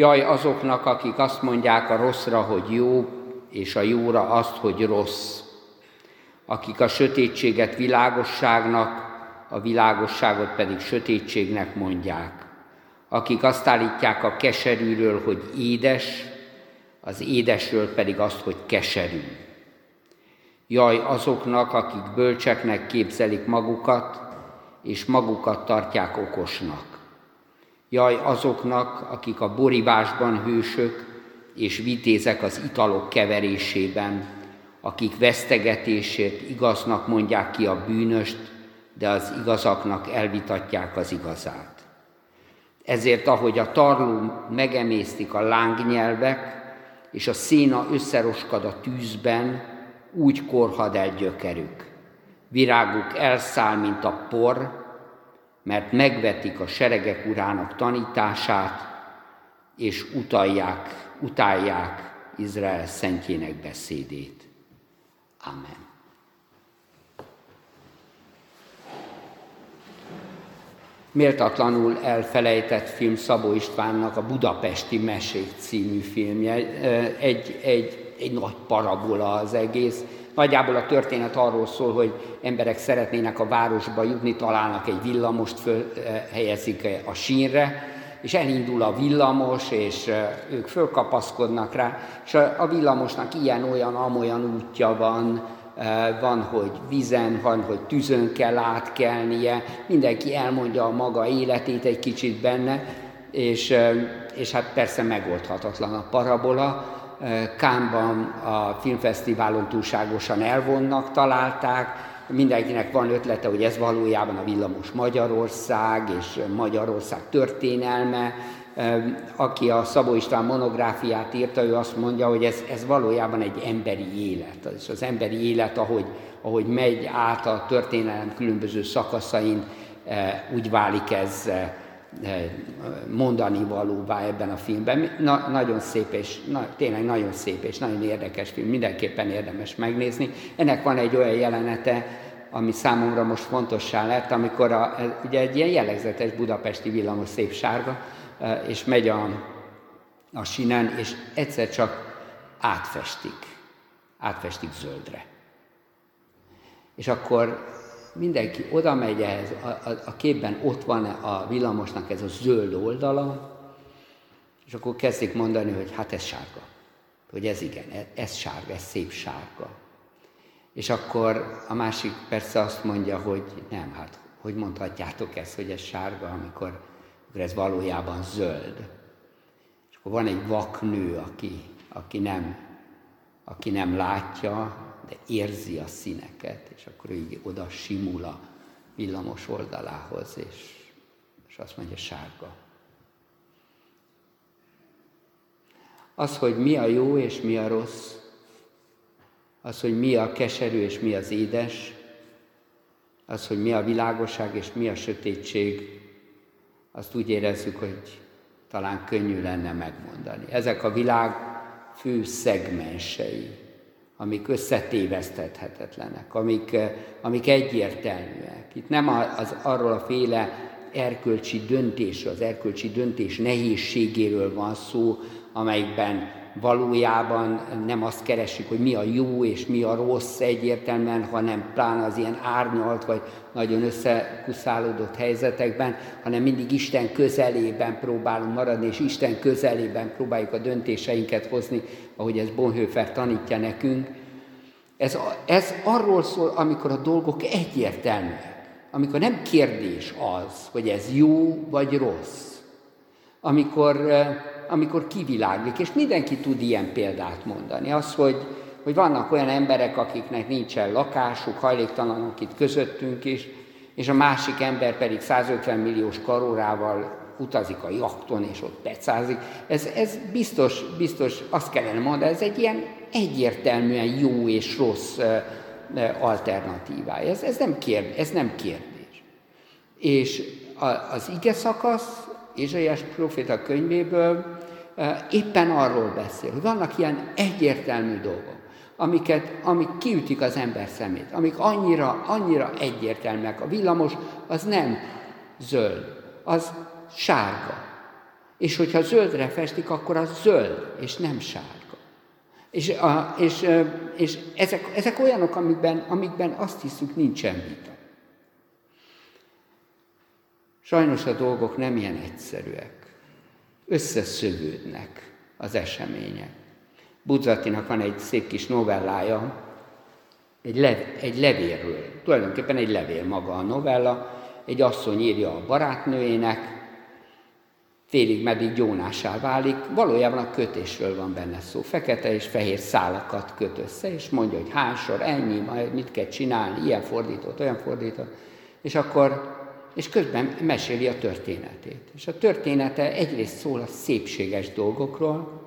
Jaj azoknak, akik azt mondják a rosszra, hogy jó, és a jóra azt, hogy rossz. Akik a sötétséget világosságnak, a világosságot pedig sötétségnek mondják. Akik azt állítják a keserűről, hogy édes, az édesről pedig azt, hogy keserű. Jaj azoknak, akik bölcseknek képzelik magukat, és magukat tartják okosnak. Jaj azoknak, akik a borivásban hősök, és vitézek az italok keverésében, akik vesztegetésért igaznak mondják ki a bűnöst, de az igazaknak elvitatják az igazát. Ezért, ahogy a tarló megemésztik a lángnyelvek, és a széna összeroskad a tűzben, úgy korhad el gyökerük. Viráguk elszáll, mint a por, mert megvetik a seregek urának tanítását, és utalják, utálják Izrael szentjének beszédét. Amen. méltatlanul elfelejtett film Szabó Istvánnak a Budapesti Mesék című filmje. Egy, egy, egy nagy parabola az egész. Nagyjából a történet arról szól, hogy emberek szeretnének a városba jutni, találnak egy villamost, fölhelyezik a sínre, és elindul a villamos, és ők fölkapaszkodnak rá, és a villamosnak ilyen-olyan, amolyan útja van, van, hogy vizen, van, hogy tűzön kell átkelnie, mindenki elmondja a maga életét egy kicsit benne, és, és hát persze megoldhatatlan a parabola. Kámban a filmfesztiválon túlságosan elvonnak találták, mindenkinek van ötlete, hogy ez valójában a villamos Magyarország, és Magyarország történelme, aki a Szabó István monográfiát írta, ő azt mondja, hogy ez, ez valójában egy emberi élet. És az emberi élet, ahogy, ahogy megy át a történelem különböző szakaszain, úgy válik ez mondani valóvá ebben a filmben. Na, nagyon szép és na, tényleg nagyon szép és nagyon érdekes film, mindenképpen érdemes megnézni. Ennek van egy olyan jelenete, ami számomra most fontossá lett, amikor a, ugye egy ilyen jellegzetes budapesti villamos szép sárga, és megy a, a sinen, és egyszer csak átfestik, átfestik zöldre. És akkor mindenki oda megy ehhez, a, a, a képben ott van a villamosnak ez a zöld oldala, és akkor kezdik mondani, hogy hát ez sárga. Hogy ez igen, ez sárga, ez szép sárga. És akkor a másik persze azt mondja, hogy nem, hát hogy mondhatjátok ezt, hogy ez sárga, amikor akkor ez valójában zöld. És akkor van egy vaknő, aki, aki, nem, aki nem látja, de érzi a színeket, és akkor így oda simul a villamos oldalához, és, és azt mondja, sárga. Az, hogy mi a jó és mi a rossz, az, hogy mi a keserű és mi az édes, az, hogy mi a világosság és mi a sötétség, azt úgy érezzük, hogy talán könnyű lenne megmondani. Ezek a világ fő szegmensei, amik összetévesztethetetlenek, amik, amik egyértelműek. Itt nem az, arról a féle erkölcsi döntésről, az erkölcsi döntés nehézségéről van szó, amelyikben valójában nem azt keresik, hogy mi a jó és mi a rossz egyértelműen, hanem pláne az ilyen árnyalt vagy nagyon összekuszálódott helyzetekben, hanem mindig Isten közelében próbálunk maradni, és Isten közelében próbáljuk a döntéseinket hozni, ahogy ez Bonhoeffer tanítja nekünk. Ez, ez arról szól, amikor a dolgok egyértelműek, amikor nem kérdés az, hogy ez jó vagy rossz, amikor amikor kiviláglik, és mindenki tud ilyen példát mondani. Az, hogy, hogy vannak olyan emberek, akiknek nincsen lakásuk, hajléktalanok itt közöttünk is, és a másik ember pedig 150 milliós karórával utazik a jakton, és ott pecázik. Ez, ez biztos, biztos azt kellene mondani, ez egy ilyen egyértelműen jó és rossz alternatívája. Ez, ez, nem, kérdés, ez nem kérdés. És az ige szakasz, Ézsaiás proféta könyvéből éppen arról beszél, hogy vannak ilyen egyértelmű dolgok, amiket, amik kiütik az ember szemét, amik annyira, annyira egyértelműek. A villamos az nem zöld, az sárga. És hogyha zöldre festik, akkor az zöld, és nem sárga. És, a, és, és ezek, ezek olyanok, amikben, amikben azt hiszük, nincsen vita. Sajnos a dolgok nem ilyen egyszerűek. Összeszövődnek az események. Budzatinak van egy szép kis novellája, egy, lev, egy levélről. Tulajdonképpen egy levél maga a novella. Egy asszony írja a barátnőjének, félig meddig gyónásá válik, valójában a kötésről van benne szó. Fekete és fehér szálakat köt össze, és mondja, hogy hányszor, ennyi, majd mit kell csinálni, ilyen fordított, olyan fordított, és akkor, és közben meséli a történetét. És a története egyrészt szól a szépséges dolgokról,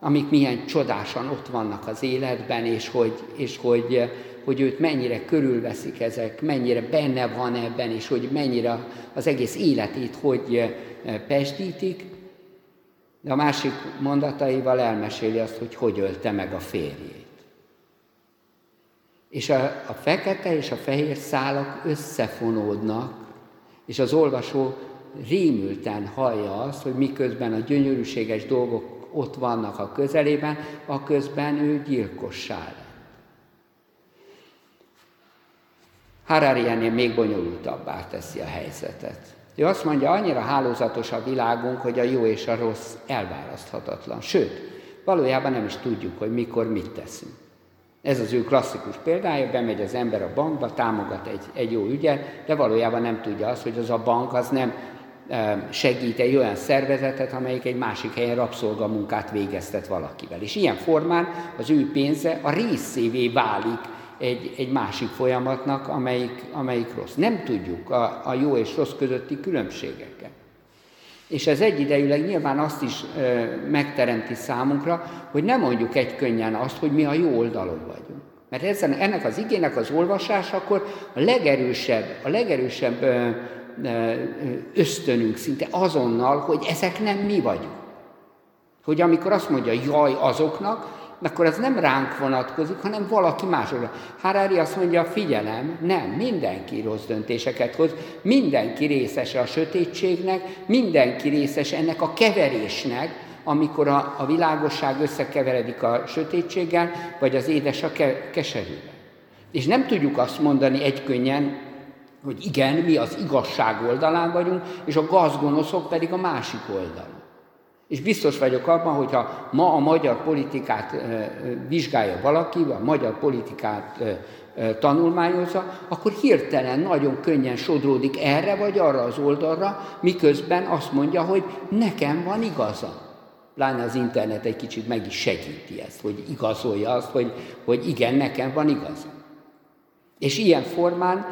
amik milyen csodásan ott vannak az életben, és hogy, és hogy, hogy őt mennyire körülveszik ezek, mennyire benne van ebben, és hogy mennyire az egész életét hogy pesdítik, de a másik mondataival elmeséli azt, hogy hogy ölte meg a férjét. És a, a fekete és a fehér szálak összefonódnak, és az olvasó rémülten hallja azt, hogy miközben a gyönyörűséges dolgok ott vannak a közelében, a közben ő gyilkossá lett. Harari ennél még bonyolultabbá teszi a helyzetet. Ő azt mondja, annyira hálózatos a világunk, hogy a jó és a rossz elválaszthatatlan. Sőt, valójában nem is tudjuk, hogy mikor mit teszünk. Ez az ő klasszikus példája, bemegy az ember a bankba, támogat egy, egy jó ügyet, de valójában nem tudja azt, hogy az a bank az nem e, segít egy olyan szervezetet, amelyik egy másik helyen rabszolgamunkát végeztet valakivel. És ilyen formán az ő pénze a részévé válik egy, egy másik folyamatnak, amelyik, amelyik rossz. Nem tudjuk a, a jó és rossz közötti különbségeket. És ez egyidejűleg nyilván azt is ö, megteremti számunkra, hogy nem mondjuk egy könnyen azt, hogy mi a jó oldalon vagyunk. Mert ezen, ennek az igének az olvasásakor a legerősebb, a legerősebb ö, ö, ösztönünk szinte azonnal, hogy ezek nem mi vagyunk. Hogy amikor azt mondja jaj azoknak, akkor az nem ránk vonatkozik, hanem valaki másokra. Harari azt mondja, figyelem, nem, mindenki rossz döntéseket hoz, mindenki részese a sötétségnek, mindenki részese ennek a keverésnek, amikor a, a világosság összekeveredik a sötétséggel, vagy az édes a ke, keserűvel. És nem tudjuk azt mondani egykönnyen, hogy igen, mi az igazság oldalán vagyunk, és a gazgonoszok pedig a másik oldalon. És biztos vagyok abban, hogyha ma a magyar politikát vizsgálja valaki, a magyar politikát tanulmányozza, akkor hirtelen nagyon könnyen sodródik erre vagy arra az oldalra, miközben azt mondja, hogy nekem van igaza. Pláne az internet egy kicsit meg is segíti ezt, hogy igazolja azt, hogy, hogy igen, nekem van igaza. És ilyen formán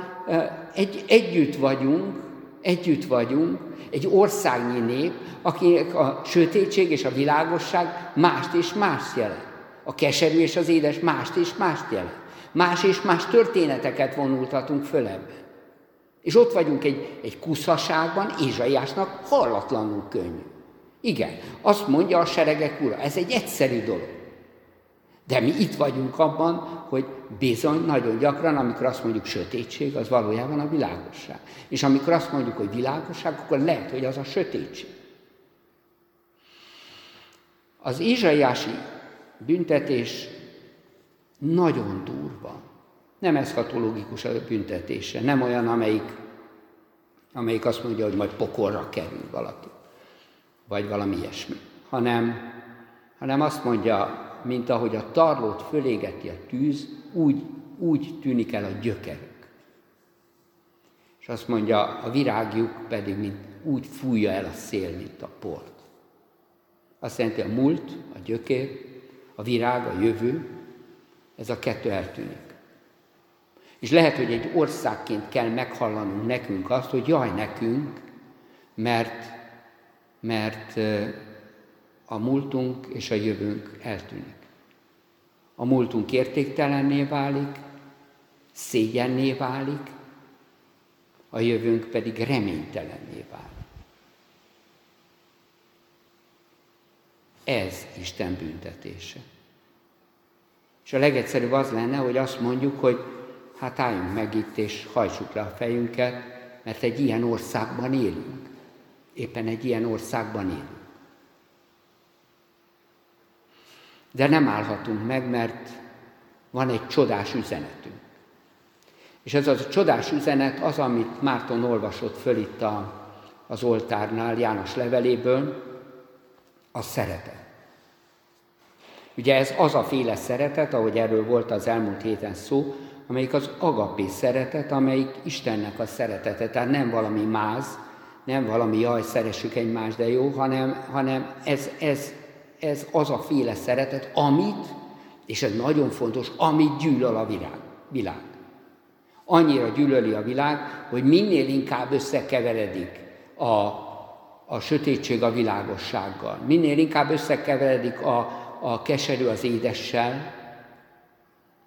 egy, együtt vagyunk, együtt vagyunk, egy országnyi nép, akinek a sötétség és a világosság mást és mást jelent. A keserű és az édes mást és mást jelent. Más és más történeteket vonultatunk föl ebben. És ott vagyunk egy, egy kuszaságban, Ézsaiásnak hallatlanul könnyű. Igen, azt mondja a seregek ura, ez egy egyszerű dolog. De mi itt vagyunk abban, hogy bizony nagyon gyakran, amikor azt mondjuk sötétség, az valójában a világosság. És amikor azt mondjuk, hogy világosság, akkor lehet, hogy az a sötétség. Az Ézsaiási büntetés nagyon durva. Nem eszkatológikus a büntetése, nem olyan, amelyik, amelyik azt mondja, hogy majd pokorra kerül valaki, vagy valami ilyesmi, hanem, hanem azt mondja, mint ahogy a tarlót fölégeti a tűz, úgy, úgy tűnik el a gyökerük. És azt mondja, a virágjuk pedig mint úgy fújja el a szél, mint a port. Azt jelenti, a múlt, a gyökér, a virág, a jövő, ez a kettő eltűnik. És lehet, hogy egy országként kell meghallanunk nekünk azt, hogy jaj nekünk, mert, mert a múltunk és a jövőnk eltűnik. A múltunk értéktelenné válik, szégyenné válik, a jövőnk pedig reménytelenné válik. Ez Isten büntetése. És a legegyszerűbb az lenne, hogy azt mondjuk, hogy hát álljunk meg itt, és hajtsuk le a fejünket, mert egy ilyen országban élünk. éppen egy ilyen országban élünk. De nem állhatunk meg, mert van egy csodás üzenetünk. És ez az a csodás üzenet az, amit Márton olvasott föl itt a, az oltárnál, János leveléből, a szeretet. Ugye ez az a féle szeretet, ahogy erről volt az elmúlt héten szó, amelyik az agapé szeretet, amelyik Istennek a szeretete. Tehát nem valami máz, nem valami jaj, szeressük egymást, de jó, hanem, hanem ez, ez, ez az a féle szeretet, amit, és ez nagyon fontos, amit gyűlöl a világ. világ. Annyira gyűlöli a világ, hogy minél inkább összekeveredik a, a sötétség a világossággal, minél inkább összekeveredik a, a keserű az édessel,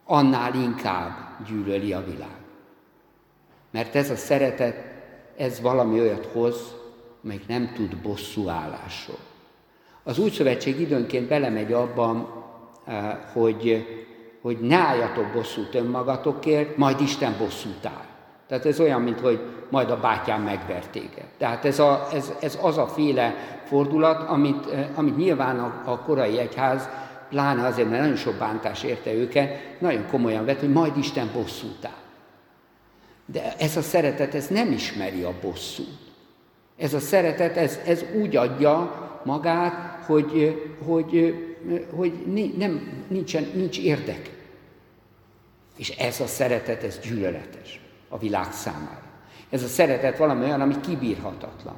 annál inkább gyűlöli a világ. Mert ez a szeretet, ez valami olyat hoz, amelyik nem tud bosszú állásról. Az új szövetség időnként belemegy abban, eh, hogy, hogy ne álljatok bosszút önmagatokért, majd Isten bosszút áll. Tehát ez olyan, mint hogy majd a bátyám megver. Tehát ez, a, ez, ez az a féle fordulat, amit, eh, amit nyilván a, a korai egyház, pláne azért, mert nagyon sok bántás érte őket, nagyon komolyan vett, hogy majd Isten bosszút áll. De ez a szeretet, ez nem ismeri a bosszút. Ez a szeretet, ez, ez úgy adja magát, hogy, hogy, hogy nem, nincsen, nincs érdek. És ez a szeretet, ez gyűlöletes a világ számára. Ez a szeretet valami olyan, ami kibírhatatlan.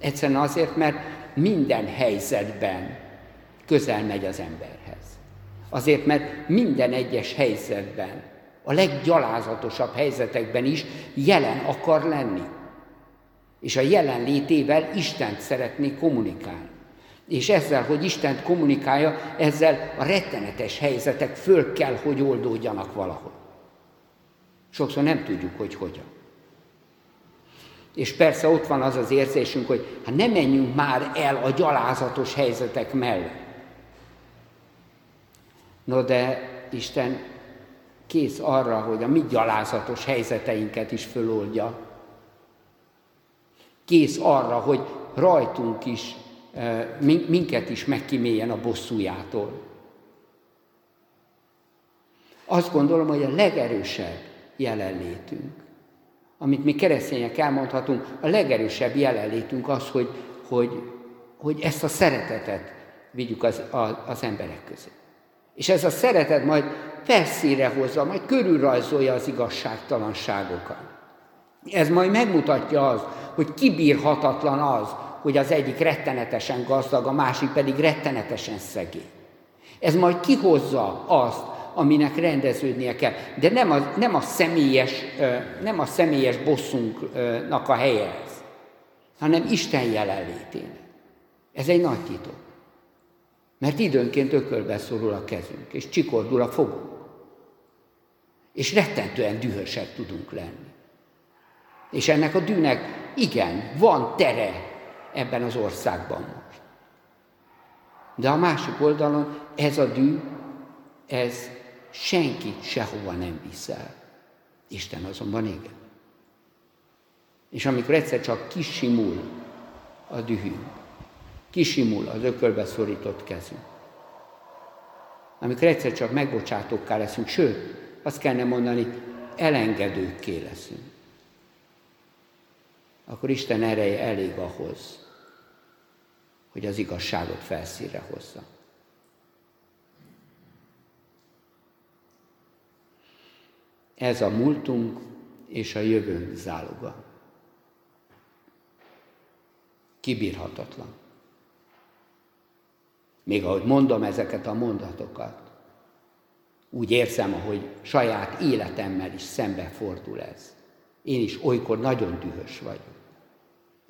Egyszerűen azért, mert minden helyzetben közel megy az emberhez. Azért, mert minden egyes helyzetben, a leggyalázatosabb helyzetekben is jelen akar lenni. És a jelenlétével Istent szeretné kommunikálni. És ezzel, hogy Istent kommunikálja, ezzel a rettenetes helyzetek föl kell, hogy oldódjanak valahol. Sokszor nem tudjuk, hogy hogyan. És persze ott van az az érzésünk, hogy hát ne menjünk már el a gyalázatos helyzetek mellett. No de Isten kész arra, hogy a mi gyalázatos helyzeteinket is föloldja. Kész arra, hogy rajtunk is, minket is megkíméljen a bosszújától. Azt gondolom, hogy a legerősebb jelenlétünk, amit mi keresztények elmondhatunk, a legerősebb jelenlétünk az, hogy, hogy, hogy ezt a szeretetet vigyük az, az emberek közé. És ez a szeretet majd felszíre hozza, majd körülrajzolja az igazságtalanságokat. Ez majd megmutatja az, hogy kibírhatatlan az, hogy az egyik rettenetesen gazdag, a másik pedig rettenetesen szegény. Ez majd kihozza azt, aminek rendeződnie kell. De nem a, nem a, személyes, nem a személyes bosszunknak a helye ez, hanem Isten jelenlétének. Ez egy nagy titok. Mert időnként ökölbe szorul a kezünk, és csikordul a fogunk. És rettentően dühösek tudunk lenni. És ennek a dűnek, igen, van tere ebben az országban most. De a másik oldalon ez a dű, ez senkit sehova nem viszel. Isten azonban igen. És amikor egyszer csak kisimul a dühünk, kisimul az ökölbe szorított kezünk, amikor egyszer csak megbocsátókká leszünk, sőt, azt kellene mondani, elengedőkké leszünk, akkor Isten ereje elég ahhoz, hogy az igazságot felszíre hozza. Ez a múltunk és a jövőnk záloga. Kibírhatatlan. Még ahogy mondom ezeket a mondatokat, úgy érzem, ahogy saját életemmel is szembefordul ez. Én is olykor nagyon dühös vagyok.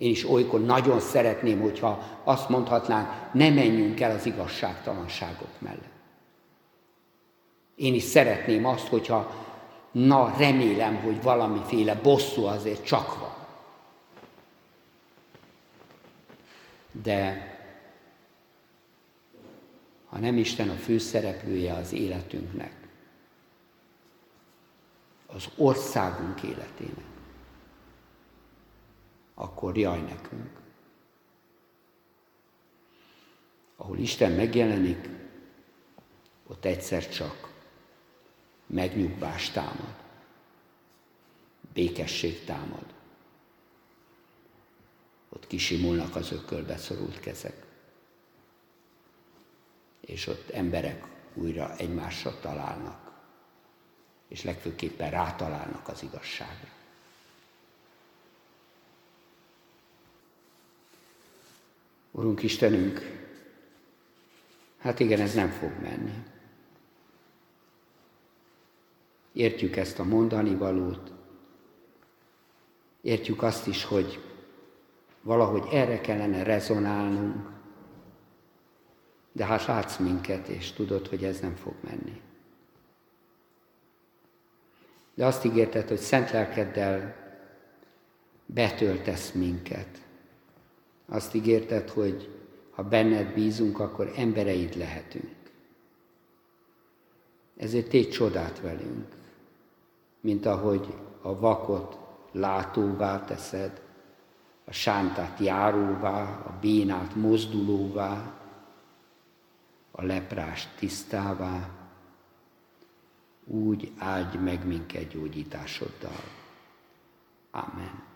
Én is olykor nagyon szeretném, hogyha azt mondhatnánk, ne menjünk el az igazságtalanságok mellett. Én is szeretném azt, hogyha na remélem, hogy valamiféle bosszú azért csak van. De ha nem Isten a főszereplője az életünknek, az országunk életének, akkor jaj nekünk. Ahol Isten megjelenik, ott egyszer csak megnyugvás támad, békesség támad. Ott kisimulnak az ökölbe szorult kezek. És ott emberek újra egymásra találnak, és legfőképpen rátalálnak az igazságra. Urunk Istenünk, hát igen, ez nem fog menni. Értjük ezt a mondani valót, értjük azt is, hogy valahogy erre kellene rezonálnunk, de hát látsz minket, és tudod, hogy ez nem fog menni. De azt ígérted, hogy szent lelkeddel betöltesz minket. Azt ígérted, hogy ha benned bízunk, akkor embereid lehetünk. Ezért tégy csodát velünk, mint ahogy a vakot látóvá teszed, a sántát járóvá, a bénát mozdulóvá, a leprást tisztává, úgy áldj meg minket gyógyításoddal. Amen.